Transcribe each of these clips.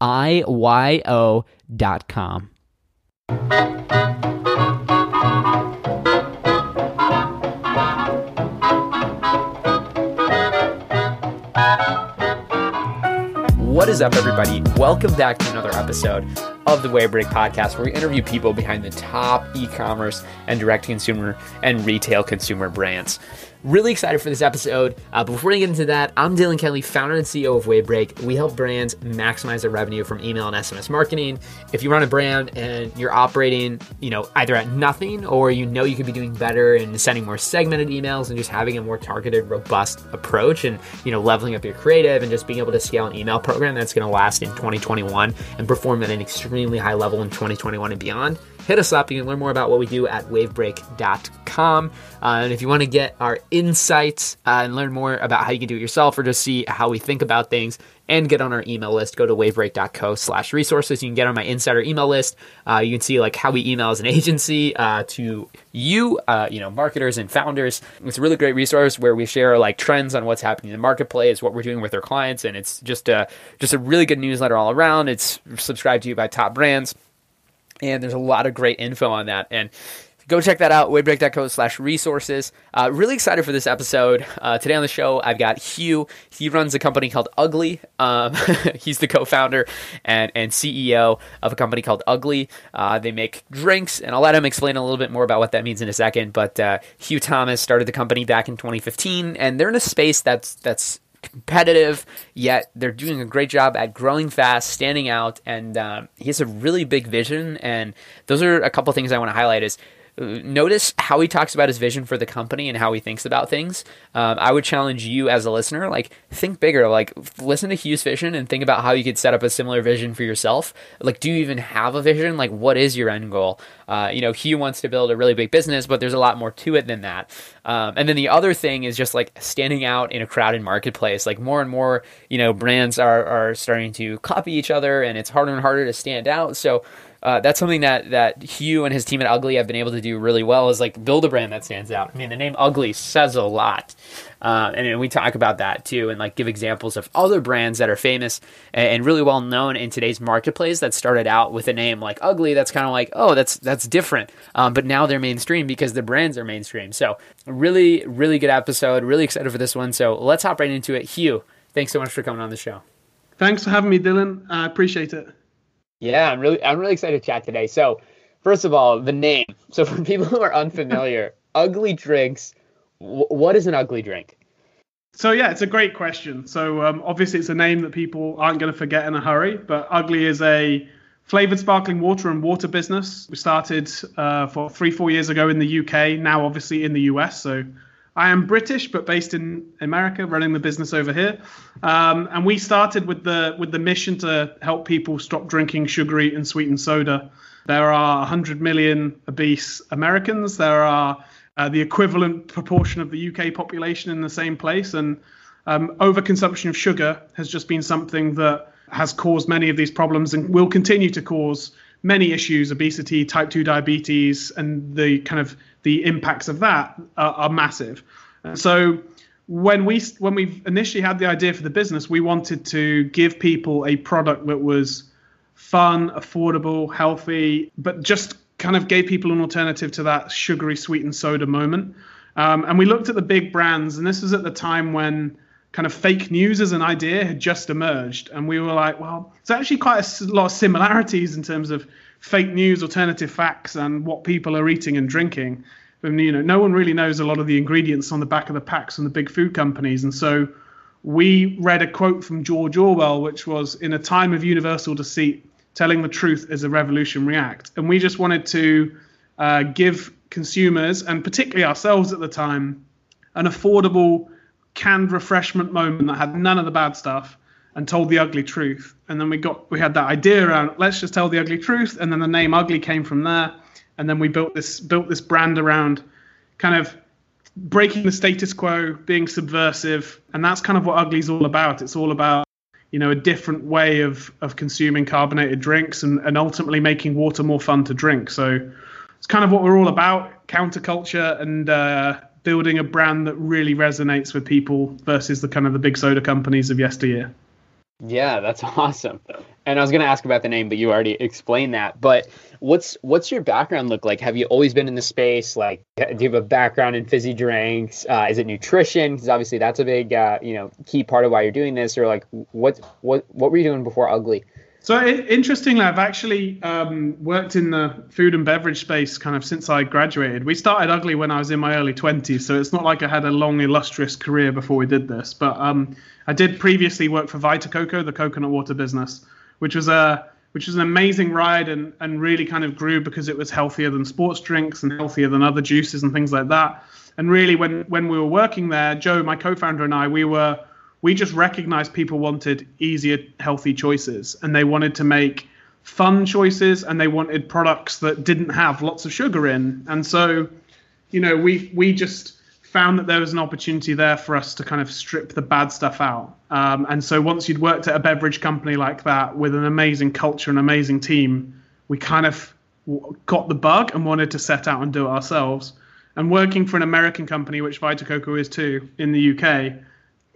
I-Y-O dot com. What is up, everybody? Welcome back to another episode of the Wavebreak podcast, where we interview people behind the top e commerce and direct consumer and retail consumer brands. Really excited for this episode. Uh, before we get into that, I'm Dylan Kelly, founder and CEO of Wavebreak. We help brands maximize their revenue from email and SMS marketing. If you run a brand and you're operating, you know, either at nothing or you know you could be doing better and sending more segmented emails and just having a more targeted, robust approach and, you know, leveling up your creative and just being able to scale an email program that's going to last in 2021 and perform at an extremely high level in 2021 and beyond hit us up. You can learn more about what we do at wavebreak.com. Uh, and if you want to get our insights uh, and learn more about how you can do it yourself or just see how we think about things and get on our email list, go to wavebreak.co slash resources. You can get on my insider email list. Uh, you can see like how we email as an agency uh, to you, uh, you know, marketers and founders. It's a really great resource where we share like trends on what's happening in the marketplace, what we're doing with our clients. And it's just a, just a really good newsletter all around. It's subscribed to you by top brands and there's a lot of great info on that. And go check that out, wavebreak.co slash resources. Uh, really excited for this episode. Uh, today on the show, I've got Hugh. He runs a company called Ugly. Um, he's the co-founder and, and CEO of a company called Ugly. Uh, they make drinks, and I'll let him explain a little bit more about what that means in a second. But uh, Hugh Thomas started the company back in 2015, and they're in a space that's that's competitive, yet they're doing a great job at growing fast, standing out, and uh, he has a really big vision. And those are a couple things I want to highlight. Is notice how he talks about his vision for the company and how he thinks about things. Um, I would challenge you as a listener, like think bigger, like listen to Hugh's vision and think about how you could set up a similar vision for yourself. Like, do you even have a vision? Like, what is your end goal? Uh, you know, Hugh wants to build a really big business, but there's a lot more to it than that. Um, and then the other thing is just like standing out in a crowded marketplace. Like more and more, you know, brands are are starting to copy each other, and it's harder and harder to stand out. So uh, that's something that that Hugh and his team at Ugly have been able to do really well is like build a brand that stands out. I mean, the name Ugly says a lot, uh, and, and, we talk about that too, and like give examples of other brands that are famous and, and, really well known in today's marketplace that started out with a name like Ugly. That's kind of like oh, that's that's different, um, but now they're mainstream because the brands are mainstream. So really, really good episode. Really excited for this one. So let's hop right into it. Hugh, thanks so much for coming on the show. Thanks for having me, Dylan. I appreciate it. Yeah, I'm really I'm really excited to chat today. So, first of all, the name. So for people who are unfamiliar, ugly drinks. W- what is an ugly drink? So yeah, it's a great question. So um, obviously, it's a name that people aren't going to forget in a hurry. But ugly is a flavored sparkling water and water business. We started uh, for three, four years ago in the UK, now obviously in the US. So I am British, but based in America, running the business over here. Um, and we started with the with the mission to help people stop drinking sugary and sweetened soda. There are 100 million obese Americans. There are uh, the equivalent proportion of the UK population in the same place, and um, overconsumption of sugar has just been something that has caused many of these problems and will continue to cause many issues obesity type 2 diabetes and the kind of the impacts of that are, are massive. So when we when we initially had the idea for the business we wanted to give people a product that was fun affordable healthy but just kind of gave people an alternative to that sugary sweetened soda moment. Um, and we looked at the big brands and this was at the time when kind of fake news as an idea had just emerged, and we were like, well, it's actually quite a lot of similarities in terms of fake news, alternative facts, and what people are eating and drinking. And you know, no one really knows a lot of the ingredients on the back of the packs from the big food companies, and so we read a quote from George Orwell, which was, "In a time of universal deceit, telling the truth is a revolutionary act," and we just wanted to uh, give consumers, and particularly ourselves at the time, an affordable canned refreshment moment that had none of the bad stuff and told the ugly truth. And then we got we had that idea around let's just tell the ugly truth, and then the name ugly came from there. And then we built this built this brand around kind of breaking the status quo, being subversive, and that's kind of what ugly's all about. It's all about you know a different way of of consuming carbonated drinks and, and ultimately making water more fun to drink. So it's kind of what we're all about, counterculture and uh, building a brand that really resonates with people versus the kind of the big soda companies of yesteryear. Yeah, that's awesome. And I was going to ask about the name, but you already explained that. But what's what's your background look like? Have you always been in the space? Like, do you have a background in fizzy drinks? Uh, is it nutrition? Because obviously that's a big uh, you know key part of why you're doing this. Or like, what what what were you doing before Ugly? So interestingly, I've actually um, worked in the food and beverage space kind of since I graduated. We started Ugly when I was in my early 20s, so it's not like I had a long, illustrious career before we did this. But um, I did previously work for Vita Coco, the coconut water business, which was a which was an amazing ride and, and really kind of grew because it was healthier than sports drinks and healthier than other juices and things like that. And really, when when we were working there, Joe, my co-founder, and I, we were we just recognized people wanted easier, healthy choices, and they wanted to make fun choices, and they wanted products that didn't have lots of sugar in. And so, you know, we we just found that there was an opportunity there for us to kind of strip the bad stuff out. Um, and so once you'd worked at a beverage company like that with an amazing culture and amazing team, we kind of got the bug and wanted to set out and do it ourselves. And working for an American company, which Vita Coco is too, in the UK,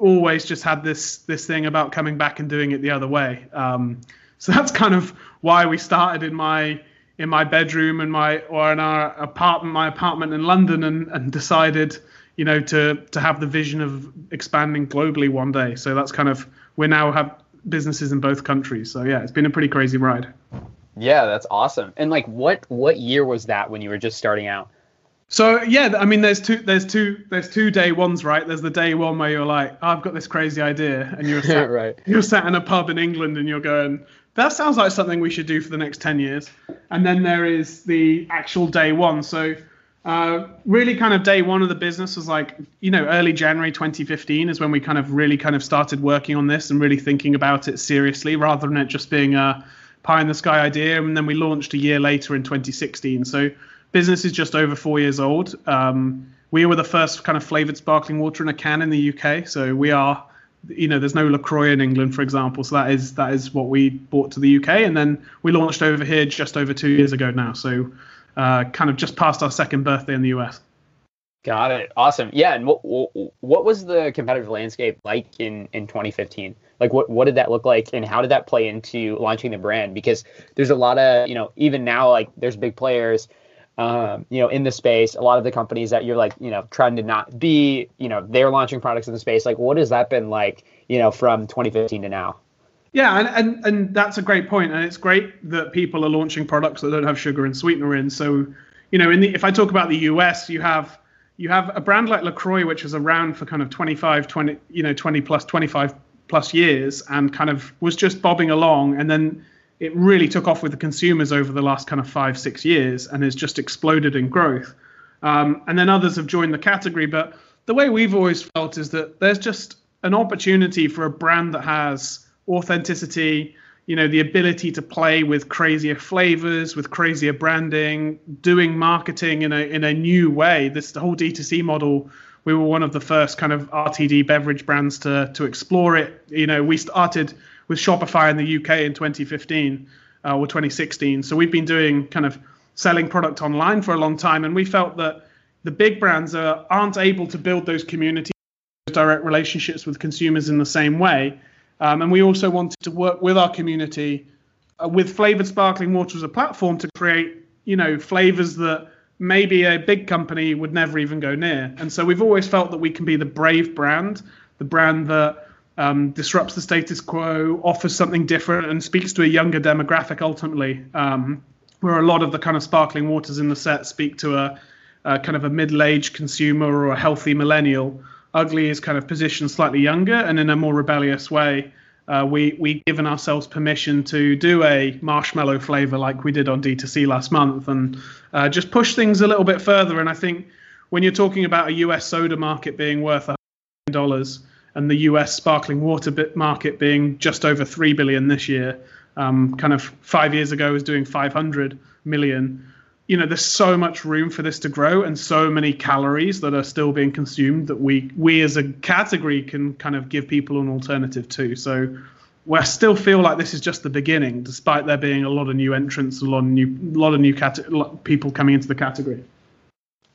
always just had this this thing about coming back and doing it the other way. Um, so that's kind of why we started in my in my bedroom and my or in our apartment my apartment in London and, and decided you know to to have the vision of expanding globally one day. So that's kind of we now have businesses in both countries. So yeah, it's been a pretty crazy ride. Yeah, that's awesome. And like what what year was that when you were just starting out? So yeah, I mean, there's two, there's two, there's two day ones, right? There's the day one where you're like, oh, I've got this crazy idea, and you're sat, right. you're sat in a pub in England, and you're going, that sounds like something we should do for the next ten years. And then there is the actual day one. So uh, really, kind of day one of the business was like, you know, early January 2015 is when we kind of really kind of started working on this and really thinking about it seriously, rather than it just being a pie in the sky idea. And then we launched a year later in 2016. So business is just over four years old. Um, we were the first kind of flavored sparkling water in a can in the UK. So we are, you know, there's no Lacroix in England, for example. So that is that is what we brought to the UK, and then we launched over here just over two years ago now. So uh, kind of just past our second birthday in the US. Got it. Awesome. Yeah. And what what was the competitive landscape like in in 2015? Like what what did that look like, and how did that play into launching the brand? Because there's a lot of you know even now like there's big players um, you know, in the space, a lot of the companies that you're like, you know, trying to not be, you know, they're launching products in the space. Like, what has that been like, you know, from 2015 to now? Yeah, and, and and that's a great point, and it's great that people are launching products that don't have sugar and sweetener in. So, you know, in the if I talk about the US, you have you have a brand like Lacroix, which was around for kind of 25, 20, you know, 20 plus, 25 plus years, and kind of was just bobbing along, and then it really took off with the consumers over the last kind of five, six years and has just exploded in growth. Um, and then others have joined the category. But the way we've always felt is that there's just an opportunity for a brand that has authenticity, you know, the ability to play with crazier flavors, with crazier branding, doing marketing in a in a new way. This the whole D2C model. We were one of the first kind of RTD beverage brands to to explore it. You know, we started with Shopify in the UK in 2015 uh, or 2016. So we've been doing kind of selling product online for a long time, and we felt that the big brands are, aren't able to build those communities, direct relationships with consumers in the same way. Um, and we also wanted to work with our community uh, with flavored sparkling water as a platform to create, you know, flavors that maybe a big company would never even go near. And so we've always felt that we can be the brave brand, the brand that um, disrupts the status quo, offers something different, and speaks to a younger demographic ultimately. Um, where a lot of the kind of sparkling waters in the set speak to a, a kind of a middle-aged consumer or a healthy millennial. Ugly is kind of positioned slightly younger and in a more rebellious way. Uh, we we given ourselves permission to do a marshmallow flavor like we did on D2C last month and uh, just push things a little bit further. And I think when you're talking about a US soda market being worth a dollars and the US sparkling water market being just over three billion this year, um, kind of five years ago was doing 500 million. You know, there's so much room for this to grow, and so many calories that are still being consumed that we we as a category can kind of give people an alternative to. So we still feel like this is just the beginning, despite there being a lot of new entrants, a lot of new, a lot of new cat- people coming into the category.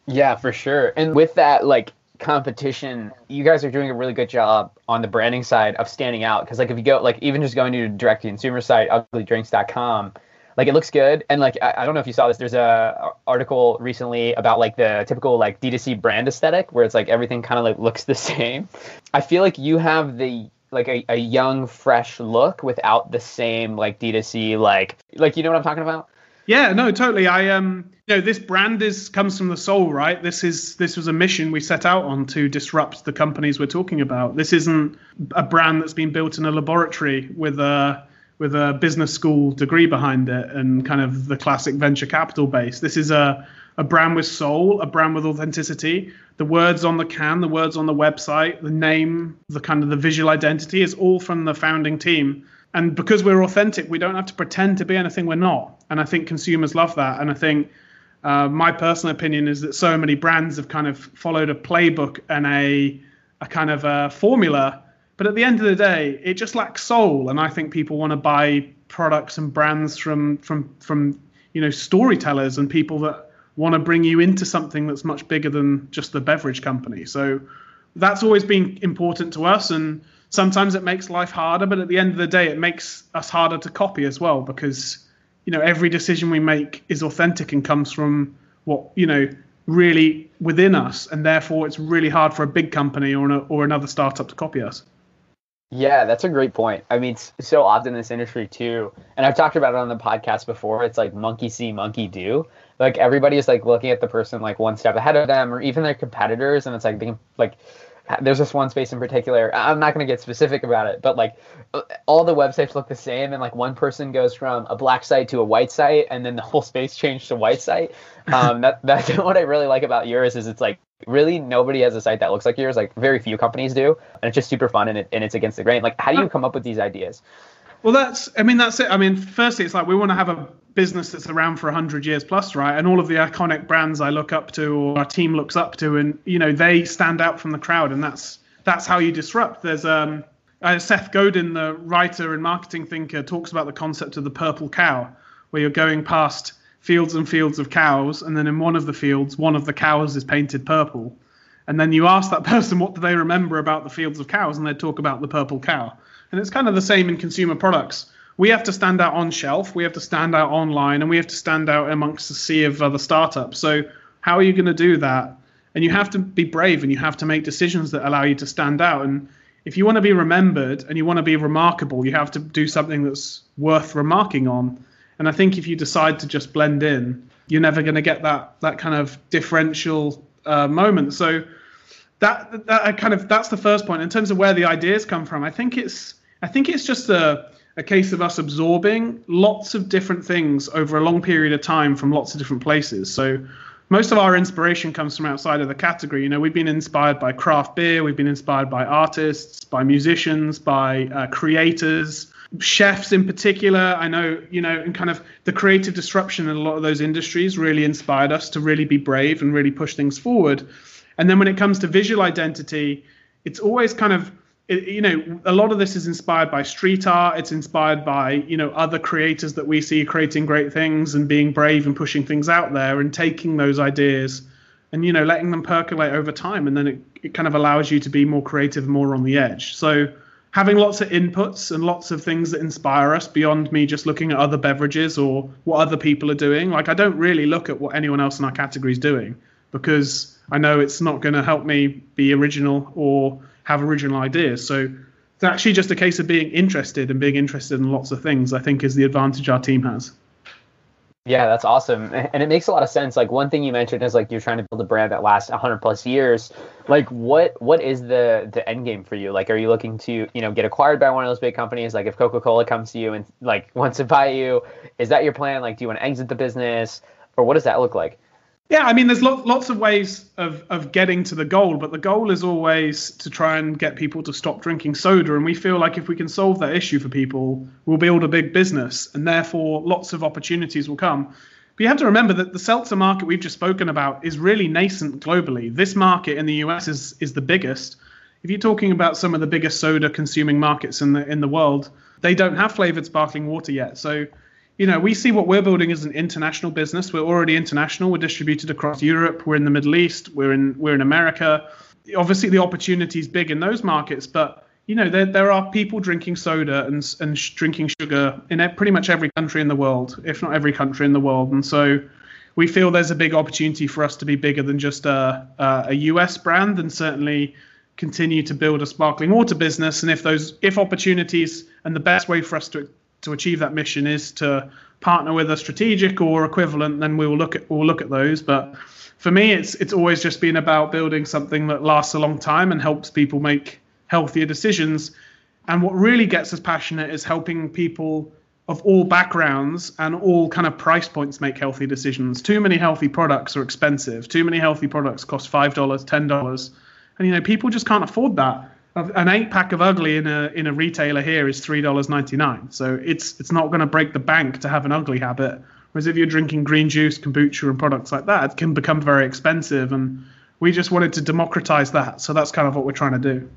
Yeah, for sure. And with that, like competition, you guys are doing a really good job on the branding side of standing out. Because like if you go like even just going to direct to consumer site, uglydrinks.com, like it looks good. And like I, I, don't know if you saw this, there's a article recently about like the typical like D2C brand aesthetic where it's like everything kind of like looks the same. I feel like you have the like a, a young, fresh look without the same like D2C like like you know what I'm talking about? Yeah, no, totally. I um, you know, this brand is comes from the soul, right? This is this was a mission we set out on to disrupt the companies we're talking about. This isn't a brand that's been built in a laboratory with a with a business school degree behind it and kind of the classic venture capital base. This is a a brand with soul, a brand with authenticity. The words on the can, the words on the website, the name, the kind of the visual identity is all from the founding team and because we're authentic, we don't have to pretend to be anything we're not. And I think consumers love that. And I think uh, my personal opinion is that so many brands have kind of followed a playbook and a a kind of a formula, but at the end of the day, it just lacks soul. And I think people want to buy products and brands from from from you know storytellers and people that want to bring you into something that's much bigger than just the beverage company. So that's always been important to us and sometimes it makes life harder, but at the end of the day, it makes us harder to copy as well because you know every decision we make is authentic and comes from what you know really within us, and therefore it's really hard for a big company or an, or another startup to copy us. Yeah, that's a great point. I mean, so often in this industry too, and I've talked about it on the podcast before. It's like monkey see, monkey do. Like everybody is like looking at the person like one step ahead of them, or even their competitors, and it's like being like there's this one space in particular. I'm not going to get specific about it, but like all the websites look the same, and like one person goes from a black site to a white site, and then the whole space changed to white site. Um, that that's what I really like about yours is it's like really nobody has a site that looks like yours. Like very few companies do, and it's just super fun and it, and it's against the grain. Like how do you come up with these ideas? Well, that's I mean that's it. I mean, firstly, it's like we want to have a business that's around for 100 years plus right? And all of the iconic brands i look up to or our team looks up to and you know they stand out from the crowd and that's that's how you disrupt. There's um uh, seth godin the writer and marketing thinker talks about the concept of the purple cow where you're going past fields and fields of cows and then in one of the fields one of the cows is painted purple. And then you ask that person what do they remember about the fields of cows and they talk about the purple cow and it's kind of the same in consumer products we have to stand out on shelf, we have to stand out online, and we have to stand out amongst a sea of other startups. So how are you going to do that? And you have to be brave and you have to make decisions that allow you to stand out. And if you want to be remembered and you want to be remarkable, you have to do something that's worth remarking on. And I think if you decide to just blend in, you're never going to get that that kind of differential uh, moment. So that that kind of that's the first point in terms of where the ideas come from. I think it's I think it's just a a case of us absorbing lots of different things over a long period of time from lots of different places. So most of our inspiration comes from outside of the category. You know, we've been inspired by craft beer, we've been inspired by artists, by musicians, by uh, creators, chefs in particular. I know, you know, and kind of the creative disruption in a lot of those industries really inspired us to really be brave and really push things forward. And then when it comes to visual identity, it's always kind of it, you know, a lot of this is inspired by street art. It's inspired by, you know, other creators that we see creating great things and being brave and pushing things out there and taking those ideas and, you know, letting them percolate over time. And then it, it kind of allows you to be more creative, more on the edge. So having lots of inputs and lots of things that inspire us beyond me just looking at other beverages or what other people are doing. Like I don't really look at what anyone else in our category is doing because I know it's not going to help me be original or have original ideas. So it's actually just a case of being interested and being interested in lots of things. I think is the advantage our team has. Yeah, that's awesome, and it makes a lot of sense. Like one thing you mentioned is like you're trying to build a brand that lasts 100 plus years. Like what what is the the end game for you? Like, are you looking to you know get acquired by one of those big companies? Like if Coca Cola comes to you and like wants to buy you, is that your plan? Like, do you want to exit the business, or what does that look like? Yeah, I mean, there's lots lots of ways of of getting to the goal, but the goal is always to try and get people to stop drinking soda. And we feel like if we can solve that issue for people, we'll build a big business, and therefore lots of opportunities will come. But you have to remember that the seltzer market we've just spoken about is really nascent globally. This market in the US is is the biggest. If you're talking about some of the biggest soda consuming markets in the in the world, they don't have flavored sparkling water yet. So you know, we see what we're building as an international business. We're already international. We're distributed across Europe. We're in the Middle East. We're in we're in America. Obviously, the opportunity is big in those markets, but you know, there there are people drinking soda and and sh- drinking sugar in pretty much every country in the world, if not every country in the world, and so we feel there's a big opportunity for us to be bigger than just a a, a US brand, and certainly continue to build a sparkling water business. And if those if opportunities and the best way for us to to achieve that mission is to partner with a strategic or equivalent, then we will look at we'll look at those. But for me, it's it's always just been about building something that lasts a long time and helps people make healthier decisions. And what really gets us passionate is helping people of all backgrounds and all kind of price points make healthy decisions. Too many healthy products are expensive. Too many healthy products cost five dollars, ten dollars, and you know people just can't afford that an eight pack of ugly in a in a retailer here is three dollars ninety nine. So it's it's not going to break the bank to have an ugly habit. Whereas if you're drinking green juice, kombucha, and products like that, it can become very expensive. And we just wanted to democratize that. So that's kind of what we're trying to do.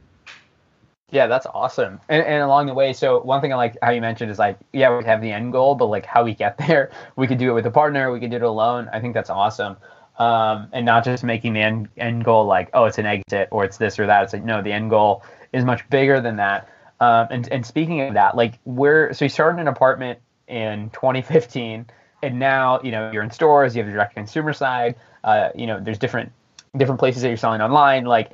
Yeah, that's awesome. And, and along the way, so one thing I like how you mentioned is like, yeah, we have the end goal, but like how we get there, we could do it with a partner, we could do it alone. I think that's awesome um, and not just making the end, end goal like, oh, it's an exit or it's this or that. It's like, no, the end goal is much bigger than that. Um, and, and speaking of that, like we're, so you started an apartment in 2015 and now, you know, you're in stores, you have the direct consumer side, uh, you know, there's different, different places that you're selling online. Like,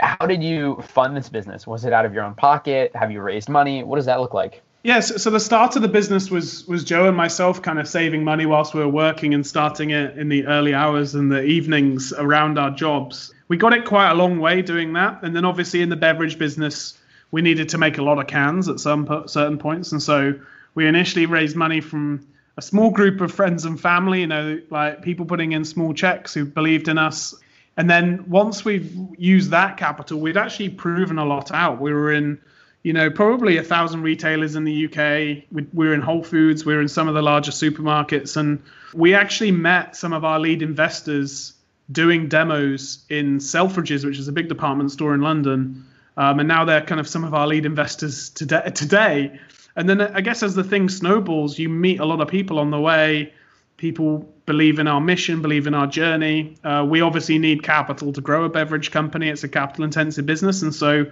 how did you fund this business? Was it out of your own pocket? Have you raised money? What does that look like? Yes, so the start of the business was was Joe and myself kind of saving money whilst we were working and starting it in the early hours and the evenings around our jobs. We got it quite a long way doing that, and then obviously in the beverage business, we needed to make a lot of cans at some certain points, and so we initially raised money from a small group of friends and family, you know, like people putting in small checks who believed in us. And then once we've used that capital, we'd actually proven a lot out. We were in you know, probably a thousand retailers in the UK. We're in Whole Foods, we're in some of the larger supermarkets, and we actually met some of our lead investors doing demos in Selfridges, which is a big department store in London. Um, and now they're kind of some of our lead investors today. today. And then I guess as the thing snowballs, you meet a lot of people on the way. People believe in our mission, believe in our journey. Uh, we obviously need capital to grow a beverage company. It's a capital intensive business. And so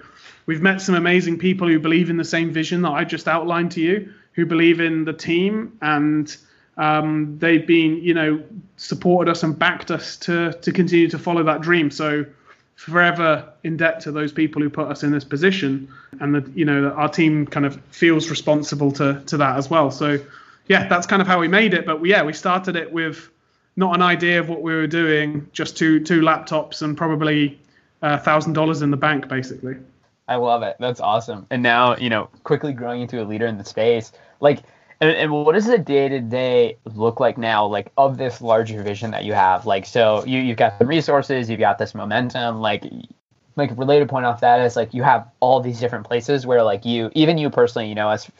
We've met some amazing people who believe in the same vision that I just outlined to you, who believe in the team, and um, they've been, you know, supported us and backed us to to continue to follow that dream. So forever in debt to those people who put us in this position, and that you know our team kind of feels responsible to to that as well. So yeah, that's kind of how we made it. But we, yeah, we started it with not an idea of what we were doing, just two two laptops and probably a thousand dollars in the bank, basically. I love it. That's awesome. And now, you know, quickly growing into a leader in the space. Like, and, and what does the day to day look like now, like of this larger vision that you have? Like, so you you've got the resources, you've got this momentum. Like, like related point off that is like you have all these different places where like you, even you personally, you know, as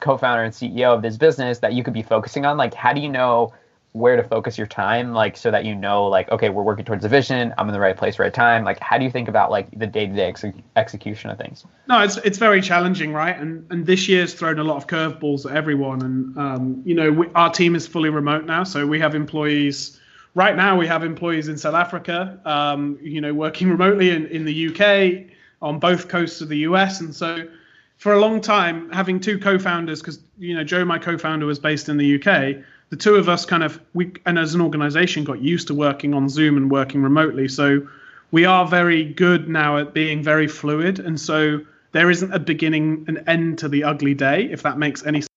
co-founder and CEO of this business, that you could be focusing on. Like, how do you know? where to focus your time like so that you know like okay we're working towards a vision i'm in the right place right time like how do you think about like the day-to-day ex- execution of things no it's it's very challenging right and and this year's thrown a lot of curveballs at everyone and um, you know we, our team is fully remote now so we have employees right now we have employees in south africa um, you know working remotely in, in the uk on both coasts of the us and so for a long time having two co-founders because you know joe my co-founder was based in the uk the two of us kind of we and as an organization got used to working on Zoom and working remotely. So we are very good now at being very fluid, and so there isn't a beginning and end to the ugly day, if that makes any sense.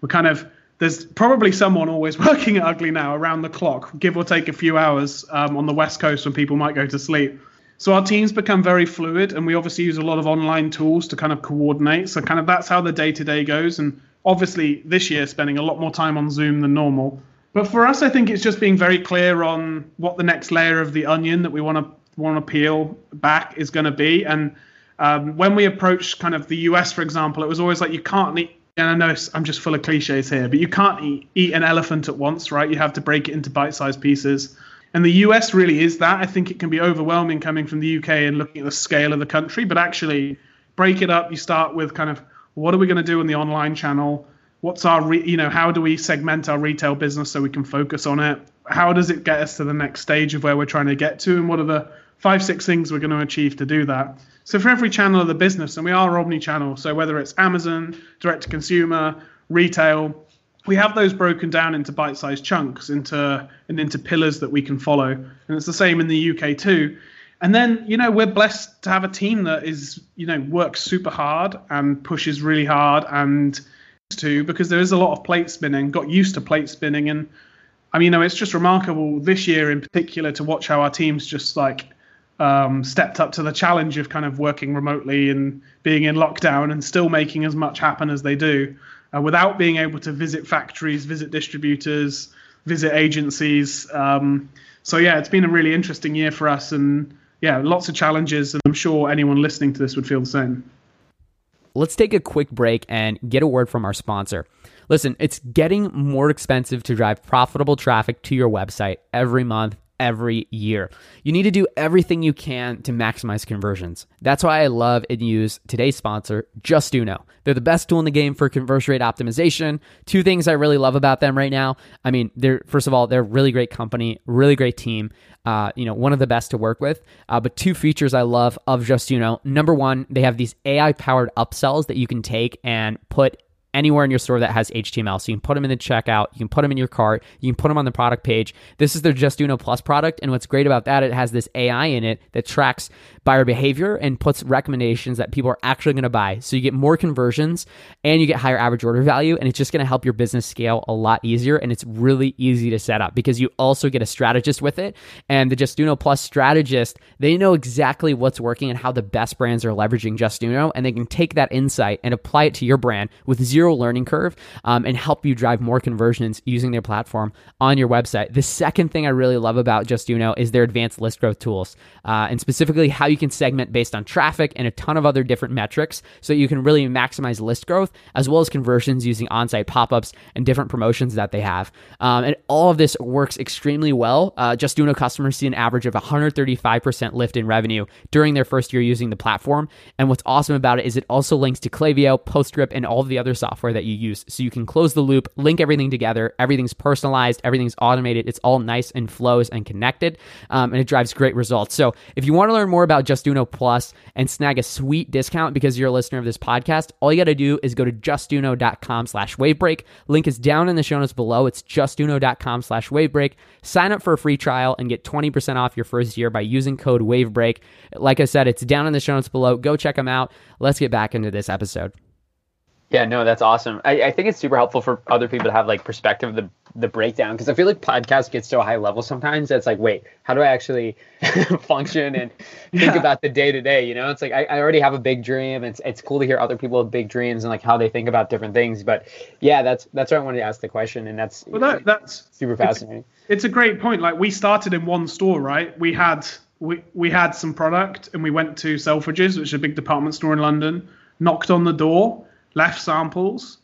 We're kind of there's probably someone always working at Ugly now around the clock, give or take a few hours um, on the West Coast when people might go to sleep. So our teams become very fluid, and we obviously use a lot of online tools to kind of coordinate. So kind of that's how the day to day goes, and obviously this year spending a lot more time on Zoom than normal. But for us, I think it's just being very clear on what the next layer of the onion that we want to want to peel back is going to be. And um, when we approach kind of the US, for example, it was always like you can't eat. And I know I'm just full of cliches here, but you can't eat, eat an elephant at once, right? You have to break it into bite-sized pieces. And the US really is that. I think it can be overwhelming coming from the UK and looking at the scale of the country, but actually break it up. You start with kind of what are we going to do in the online channel? What's our, re- you know, how do we segment our retail business so we can focus on it? How does it get us to the next stage of where we're trying to get to? And what are the five, six things we're going to achieve to do that? So for every channel of the business, and we are omni-channel, so whether it's Amazon, direct to consumer, retail, we have those broken down into bite-sized chunks, into and into pillars that we can follow. And it's the same in the UK too. And then, you know, we're blessed to have a team that is, you know, works super hard and pushes really hard and to because there is a lot of plate spinning, got used to plate spinning. And I mean, you know, it's just remarkable this year in particular to watch how our teams just like um, stepped up to the challenge of kind of working remotely and being in lockdown and still making as much happen as they do uh, without being able to visit factories, visit distributors, visit agencies. Um, so yeah, it's been a really interesting year for us and yeah, lots of challenges, and I'm sure anyone listening to this would feel the same. Let's take a quick break and get a word from our sponsor. Listen, it's getting more expensive to drive profitable traffic to your website every month every year. You need to do everything you can to maximize conversions. That's why I love and use today's sponsor, Just Justuno. They're the best tool in the game for conversion rate optimization. Two things I really love about them right now. I mean, they're first of all, they're a really great company, really great team. Uh, you know, one of the best to work with. Uh, but two features I love of Just Justuno. Number one, they have these AI powered upsells that you can take and put anywhere in your store that has HTML. So you can put them in the checkout, you can put them in your cart, you can put them on the product page. This is their Justuno Plus product, and what's great about that, it has this AI in it that tracks buyer behavior and puts recommendations that people are actually going to buy. So you get more conversions and you get higher average order value, and it's just going to help your business scale a lot easier. And it's really easy to set up because you also get a strategist with it. And the Justuno Plus strategist, they know exactly what's working and how the best brands are leveraging Justuno, and they can take that insight and apply it to your brand with zero learning curve um, and help you drive more conversions using their platform on your website. The second thing I really love about Justuno is their advanced list growth tools, uh, and specifically how you can segment based on traffic and a ton of other different metrics so you can really maximize list growth as well as conversions using on site pop ups and different promotions that they have. Um, and all of this works extremely well. Uh, Justuno customers see an average of 135% lift in revenue during their first year using the platform. And what's awesome about it is it also links to Klaviyo, PostScript, and all of the other software that you use. So you can close the loop, link everything together. Everything's personalized, everything's automated. It's all nice and flows and connected, um, and it drives great results. So if you want to learn more about Justuno Plus and snag a sweet discount because you're a listener of this podcast, all you got to do is go to justuno.com slash wavebreak. Link is down in the show notes below. It's justuno.com slash wavebreak. Sign up for a free trial and get 20% off your first year by using code wavebreak. Like I said, it's down in the show notes below. Go check them out. Let's get back into this episode. Yeah, no, that's awesome. I, I think it's super helpful for other people to have like perspective of the the breakdown because I feel like podcasts get so high level sometimes that it's like, wait, how do I actually function and think Yeah. about the day to day? You know, it's like I, I already have a big dream. It's it's cool to hear other people with big dreams and like how they think about different things. But yeah, that's that's why I wanted to ask the question, and that's Well, that, that's super it's- fascinating. It's a great point. Like we started in one store, right? We had we we had some product, and we went to Selfridges, which is a big department store in London. Knocked on the door, left samples,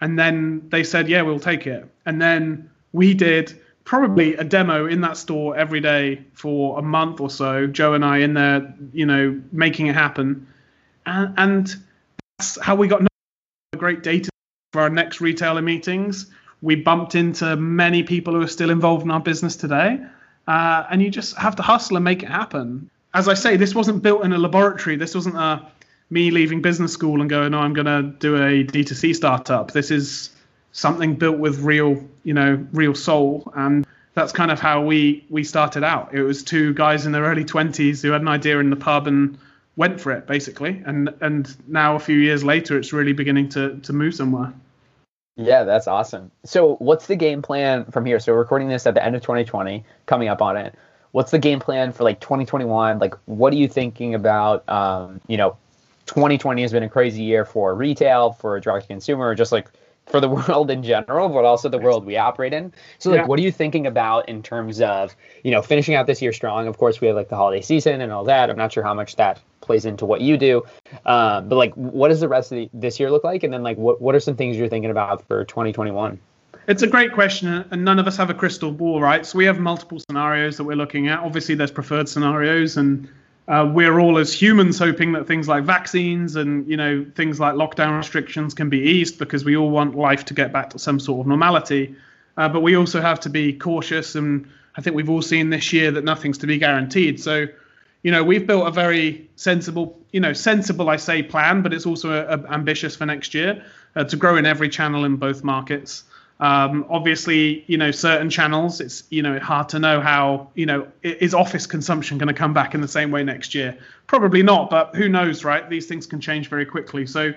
and then they said, "Yeah, we'll take it." And then we did probably a demo in that store every day for a month or so. Joe and I in there, you know, making it happen, and, and that's how we got great data for our next retailer meetings. We bumped into many people who are still involved in our business today, uh, and you just have to hustle and make it happen. As I say, this wasn't built in a laboratory. This wasn't a me leaving business school and going, "Oh, I'm going to do a D2C startup." This is something built with real, you know, real soul, and that's kind of how we we started out. It was two guys in their early 20s who had an idea in the pub and went for it, basically. And and now a few years later, it's really beginning to to move somewhere. Yeah, that's awesome. So, what's the game plan from here? So, recording this at the end of 2020, coming up on it. What's the game plan for like 2021? Like, what are you thinking about? Um, you know, 2020 has been a crazy year for retail, for direct consumer, just like for the world in general, but also the world we operate in. So, like, Yeah. what are you thinking about in terms of, you know, finishing out this year strong? Of course, we have like the holiday season and all that. I'm not sure how much that plays into what you do, um, but like, what does the rest of the, this year look like? And then, like, what what are some things you're thinking about for 2021? It's a great question, and none of us have a crystal ball, right? So we have multiple scenarios that we're looking at. Obviously, there's preferred scenarios, and uh, we're all as humans hoping that things like vaccines and you know things like lockdown restrictions can be eased because we all want life to get back to some sort of normality. Uh, but we also have to be cautious, and I think we've all seen this year that nothing's to be guaranteed. So you know we've built a very sensible you know sensible i say plan but it's also uh ambitious for next year uh, to grow in every channel in both markets um, obviously you know certain channels it's you know hard to know how you know is office consumption going to come back in the same way next year? Probably not but who knows right? These things can change very quickly. So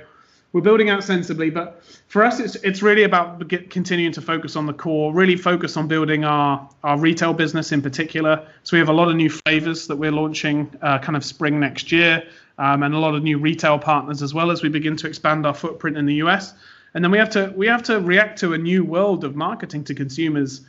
we're building out sensibly but for us it's it's really about get, continuing to focus on the core really focus on building our our retail business in particular. So we have a lot of new flavors that we're launching uh, kind of spring next year um, and a lot of new retail partners as well as we begin to expand our footprint in the us and then we have to we have to react to a new world of marketing to consumers.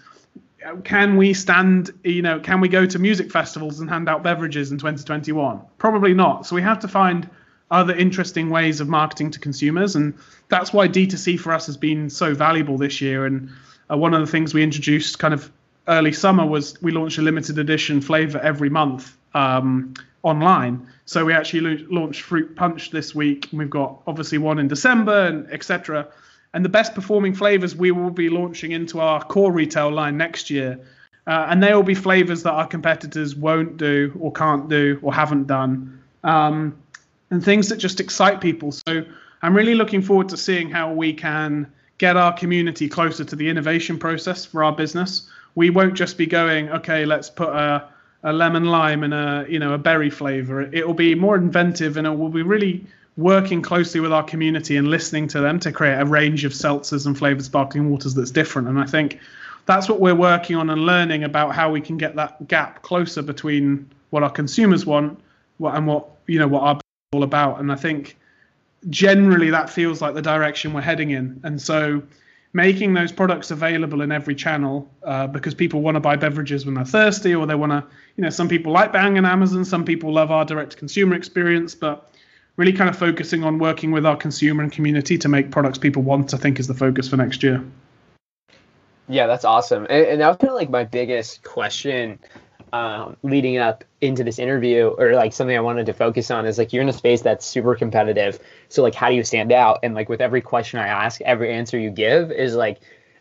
Can we stand you know can we go to music festivals and hand out beverages in 2021 probably not. So we have to find other interesting ways of marketing to consumers. And that's why d2c for us has been so valuable this year. And uh, one of the things we introduced kind of early summer was we launched a limited edition flavor every month. Um, online so we actually lau- launched fruit punch this week and we've got obviously one in december and etc and the best performing flavors we will be launching into our core retail line next year. Uh, and they will be flavors that our competitors won't do or can't do or haven't done. Um, and things that just excite people. So I'm really looking forward to seeing how we can get our community closer to the innovation process for our business. We won't just be going, okay, let's put a, a lemon lime and a you know a berry flavor. It will be more inventive and it will be really working closely with our community and listening to them to create a range of seltzers and flavored sparkling waters that's different. And I think that's what we're working on and learning about how we can get that gap closer between what our consumers want what, and what you know what our all about. And I think generally that feels like the direction we're heading in. And so making those products available in every channel uh, because people want to buy beverages when they're thirsty or they want to you know some people like buying on amazon some people love our direct consumer experience but really kind of focusing on working with our consumer and community to make products people want i think is the focus for next year Yeah, that's awesome. And, and that was kind of like my biggest question um, leading up into this interview, or like something I wanted to focus on is like you're in a space that's super competitive. So like, how do you stand out? And like with every question I ask, every answer you give is like,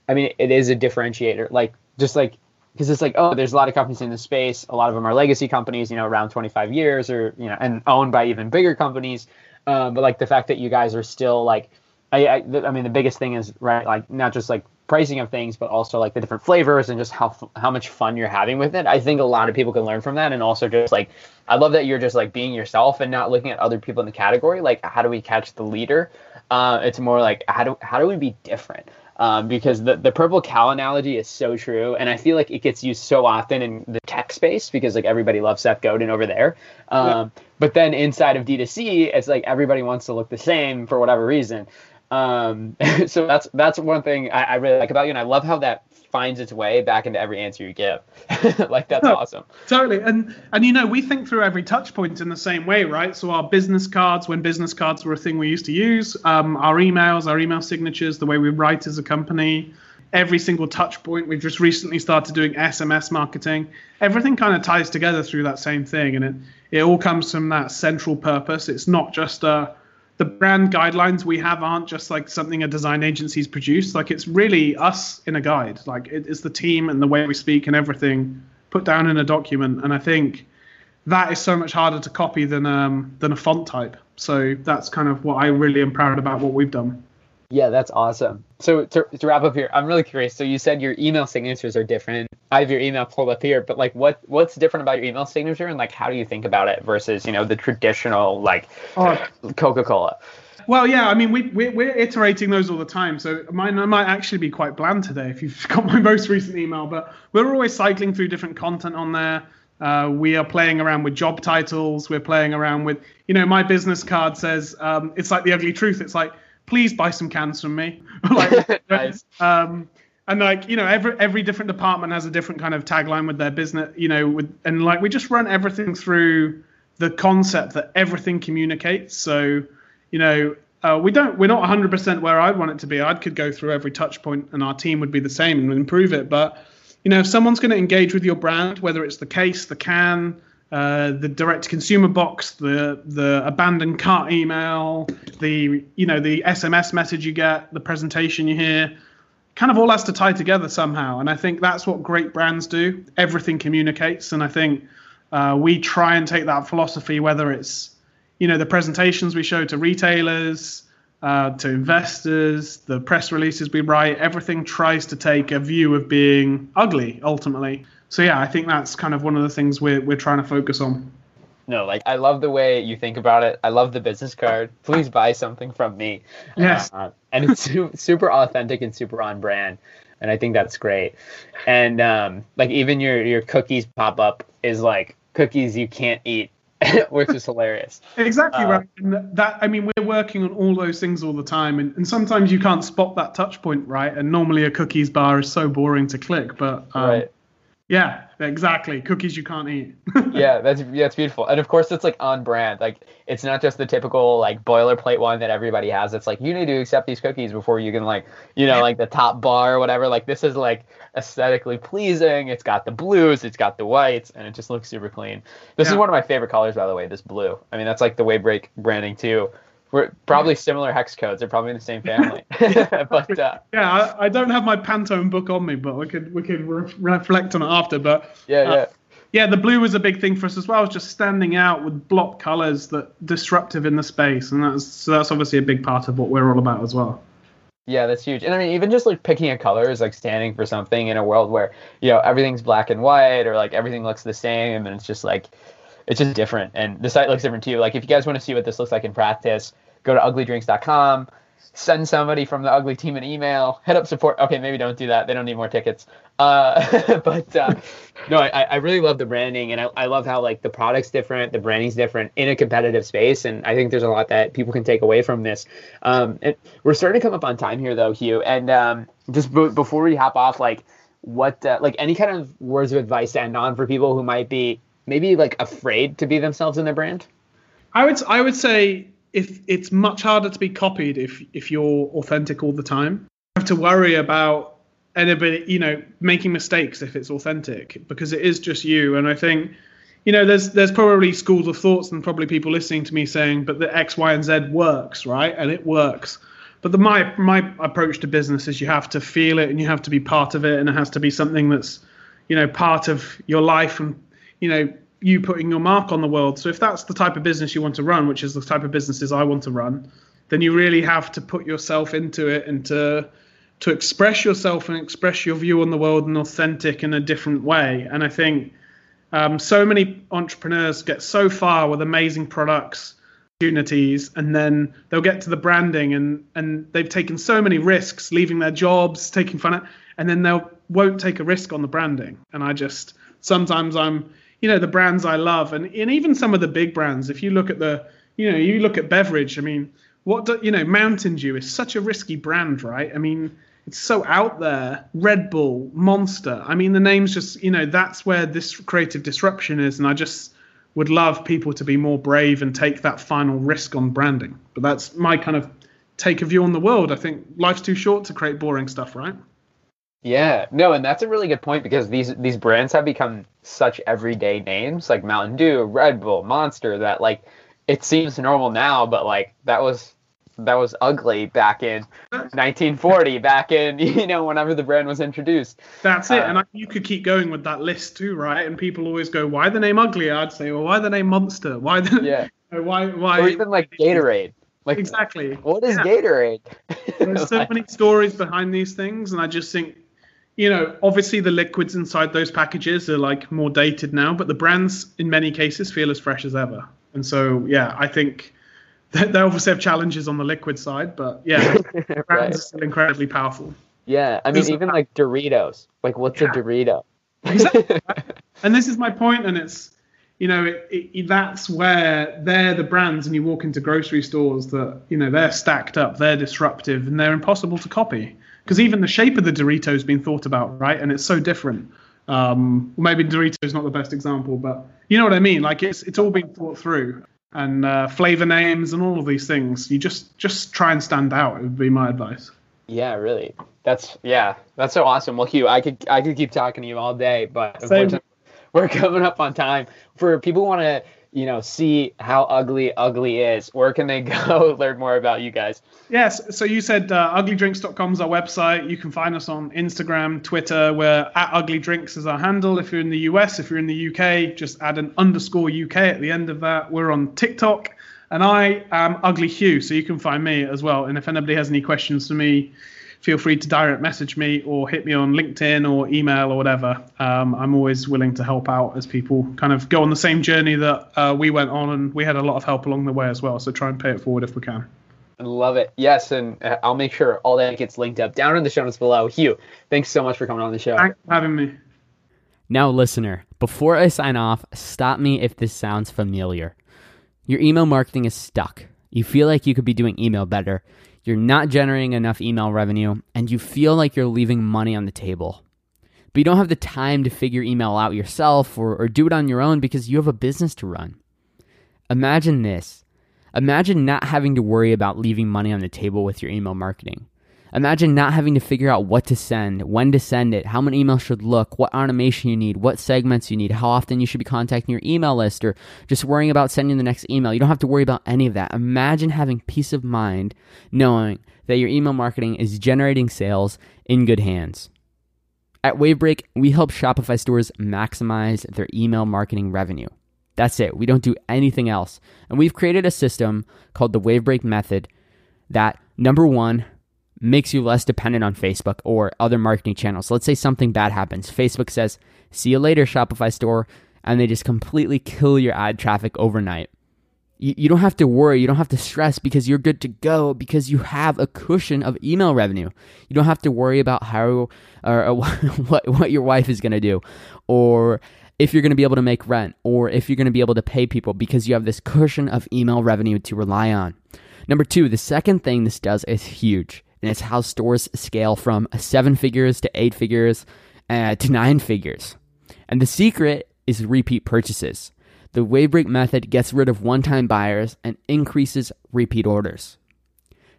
I mean, it is a differentiator. Like just like because it's like, oh, there's a lot of companies in this space. A lot of them are legacy companies, you know, around 25 years, or you know, and owned by even bigger companies. Um, but like the fact that you guys are still like, I, I, I mean, the biggest thing is right, like not just like pricing of things, but also like the different flavors and just how how much fun you're having with it. I think a lot of people can learn from that, and also just like, I love that you're just like being yourself and not looking at other people in the category. Like, how do we catch the leader? Uh, it's more like how do how do we be different? Um, because the, the purple cow analogy is so true, and I feel like it gets used so often in the tech space because like everybody loves Seth Godin over there. Um, yeah. But then inside of D2C, it's like everybody wants to look the same for whatever reason. Um, so that's that's one thing I, I, really like about you, and I love how that finds its way back into every answer you give. like that's no, awesome. Totally, and and you know we think through every touch point in the same way, right? So our business cards, when business cards were a thing we used to use, um, our emails, our email signatures, the way we write as a company, every single touch point. We've just recently started doing SMS marketing. Everything kind of ties together through that same thing, and it it all comes from that central purpose. It's not just a the brand guidelines we have aren't just like something a design agency's produced. Like it's really us in a guide. Like it's the team and the way we speak and everything put down in a document. And I think that is so much harder to copy than um, than a font type. So that's kind of what I really am proud about what we've done. Yeah, that's awesome. So to, to wrap up here, I'm really curious. So you said your email signatures are different. I have your email pulled up here, but like what what's different about your email signature and like how do you think about it versus, you know, the traditional like oh. Coca-Cola? Well, yeah, I mean, we, we, we're iterating those all the time. So mine might actually be quite bland today if you've got my most recent email, but we're always cycling through different content on there. Uh, we are playing around with job titles. We're playing around with, you know, my business card says um, it's like the ugly truth. It's like please buy some cans from me. like, nice. um, and like you know, every every different department has a different kind of tagline with their business. You know, with and like we just run everything through the concept that everything communicates. So, you know, uh, we don't we're not 100% where I'd want it to be. I could go through every touch point and our team would be the same and improve it. But you know, if someone's going to engage with your brand, whether it's the case, the can, uh, the direct consumer box, the the abandoned cart email, the you know the SMS message you get, the presentation you hear, kind of all has to tie together somehow. And I think that's what great brands do. Everything communicates, and I think uh, we try and take that philosophy, whether it's you know the presentations we show to retailers. Uh, to investors, the press releases we write, everything tries to take a view of being ugly ultimately so yeah, I think that's kind of one of the things we're we're trying to focus on. No, like I love the way you think about it. I love the business card. Please buy something from me. Yes, uh, and it's super authentic and super on brand, and I think that's great. And um, like even your your cookies pop up is like cookies you can't eat which is hilarious. Exactly uh, right. And that I mean, we're working on all those things all the time, and, and sometimes you can't spot that touch point, right? And normally a cookies bar is so boring to click, but um, right. Yeah, exactly. Cookies you can't eat. yeah, that's that's beautiful. And of course it's like on brand. Like it's not just the typical like boilerplate one that everybody has. It's like you need to accept these cookies before you can like, you know, like the top bar or whatever. Like this is like aesthetically pleasing. It's got the blues, it's got the whites, and it just looks super clean. This yeah. is one of my favorite colors by the way, this blue. I mean, that's like the Wavebreak branding too. We're probably similar hex codes. They're probably in the same family. but uh, yeah, I, I, don't have my Pantone book on me, but we could we could re- reflect on it after. But yeah, uh, yeah. Yeah, the blue was a big thing for us as well. Just standing out with block colors that disruptive in the space, and that's so that's obviously a big part of what we're all about as well. Yeah, that's huge. And I mean, even just like picking a color is like standing for something in a world where you know everything's black and white, or like everything looks the same, and it's just like it's just different. And the site looks different too. Like if you guys want to see what this looks like in practice, go to uglydrinks.com, send somebody from the ugly team an email, hit up support. Okay, maybe don't do that. They don't need more tickets. Uh, but uh, no, I, I really love the branding and I, I love how like the product's different, the branding's different in a competitive space. And I think there's a lot that people can take away from this. Um, and we're starting to come up on time here though, Hugh. And um, just b- before we hop off, like what, uh, like any kind of words of advice to end on for people who might be maybe like afraid to be themselves in their brand? I would, I would say if it's much harder to be copied if if you're authentic all the time. You have to worry about anybody, you know, making mistakes if it's authentic because it is just you. And I think, you know, there's there's probably schools of thoughts and probably people listening to me saying, but the X, Y, and Z works, right? And it works. But the my my approach to business is you have to feel it and you have to be part of it and it has to be something that's, you know, part of your life and you know you putting your mark on the world. So if that's the type of business you want to run, which is the type of businesses I want to run, then you really have to put yourself into it and to to express yourself and express your view on the world in authentic in a different way. And I think um, so many entrepreneurs get so far with amazing products opportunities and then they'll get to the branding and and they've taken so many risks leaving their jobs taking fun and then they'll won't take a risk on the branding and i just sometimes i'm you know the brands i love and, and even some of the big brands if you look at the you know you look at beverage i mean what do, you know mountain dew is such a risky brand right i mean it's so out there red bull monster i mean the names just you know that's where this creative disruption is and i just would love people to be more brave and take that final risk on branding. But that's my kind of take a view on the world. I think life's too short to create boring stuff, right? Yeah, no, and that's a really good point because these these brands have become such everyday names like Mountain Dew, Red Bull, Monster that like it seems normal now, but like that was that was ugly back in 1940 back in you know whenever the brand was introduced. That's it uh, and I, you could keep going with that list too right? And people always go why the name ugly? I'd say well why the name monster? Why the yeah. why why or even like gatorade. Like exactly. what is yeah. gatorade? There's so many stories behind these things and i just think you know obviously the liquids inside those packages are like more dated now but the brands in many cases feel as fresh as ever and so yeah i think they obviously have challenges on the liquid side, but yeah, brands right. are still incredibly powerful. Yeah, I mean, even like Doritos. Like, what's yeah. a Dorito? exactly. and this is my point, and it's you know it, it, that's where they're the brands, and you walk into grocery stores that you know they're stacked up, they're disruptive, and they're impossible to copy because even the shape of the Dorito has been thought about, right? And it's so different. Um, maybe Dorito is not the best example, but you know what I mean. Like it's it's all been thought through and uh, flavor names and all of these things. You just just try and stand out. It would be my advice. Yeah, really. That's yeah, that's so awesome. Well, Hugh, I could I could keep talking to you all day, but we're coming up on time. For people who want to you know, see how ugly ugly is, where can they go learn more about you guys? Yes. So you said uh, uglydrinks.com is our website. You can find us on Instagram, Twitter. We're at uglydrinks is our handle. If you're in the US, if you're in the UK, just add an underscore UK at the end of that. We're on TikTok. And I am Ugly Hugh, so you can find me as well. And if anybody has any questions for me, feel free to direct message me or hit me on LinkedIn or email or whatever. Um, I'm always willing to help out as people kind of go on the same journey that uh, we went on, and we had a lot of help along the way as well. So try and pay it forward if we can. Love it. Yes, and uh, I'll make sure all that gets linked up down in the show notes below. Hugh, thanks so much for coming on the show. Thanks for having me. Now, listener, before I sign off, stop me if this sounds familiar. Your email marketing is stuck. You feel like you could be doing email better you're not generating enough email revenue, and you feel like you're leaving money on the table. But you don't have the time to figure email out yourself or, or do it on your own because you have a business to run. Imagine this. Imagine not having to worry about leaving money on the table with your email marketing. Imagine not having to figure out what to send, when to send it, how many emails should look, what automation you need, what segments you need, how often you should be contacting your email list, or just worrying about sending the next email. You don't have to worry about any of that. Imagine having peace of mind knowing that your email marketing is generating sales in good hands. At Wavebreak, we help Shopify stores maximize their email marketing revenue. That's it. We don't do anything else. And we've created a system called the Wavebreak method that number one, makes you less dependent on Facebook or other marketing channels. Let's say something bad happens. Facebook says, see you later, Shopify store, and they just completely kill your ad traffic overnight. You, you don't have to worry, you don't have to stress because you're good to go because you have a cushion of email revenue. You don't have to worry about how or, or what, what your wife is going to do or if you're going to be able to make rent or if you're going to be able to pay people because you have this cushion of email revenue to rely on. Number two, the second thing this does is huge and it's how stores scale from seven figures to eight figures uh, to nine figures. And the secret is repeat purchases. The Wavebreak method gets rid of one time buyers and increases repeat orders.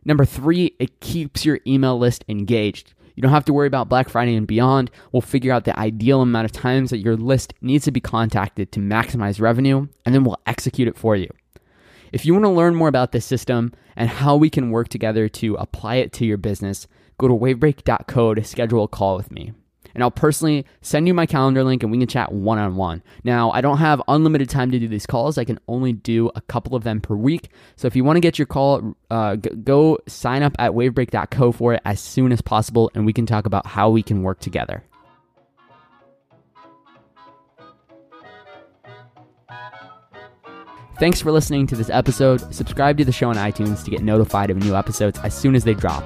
Number three, it keeps your email list engaged. You don't have to worry about Black Friday and beyond. We'll figure out the ideal amount of times that your list needs to be contacted to maximize revenue, and then we'll execute it for you. If you want to learn more about this system and how we can work together to apply it to your business, go to wavebreak.co to schedule a call with me. And I'll personally send you my calendar link and we can chat one on one. Now, I don't have unlimited time to do these calls. I can only do a couple of them per week. So if you want to get your call, uh, go sign up at wavebreak.co for it as soon as possible and we can talk about how we can work together. Thanks for listening to this episode. Subscribe to the show on iTunes to get notified of new episodes as soon as they drop.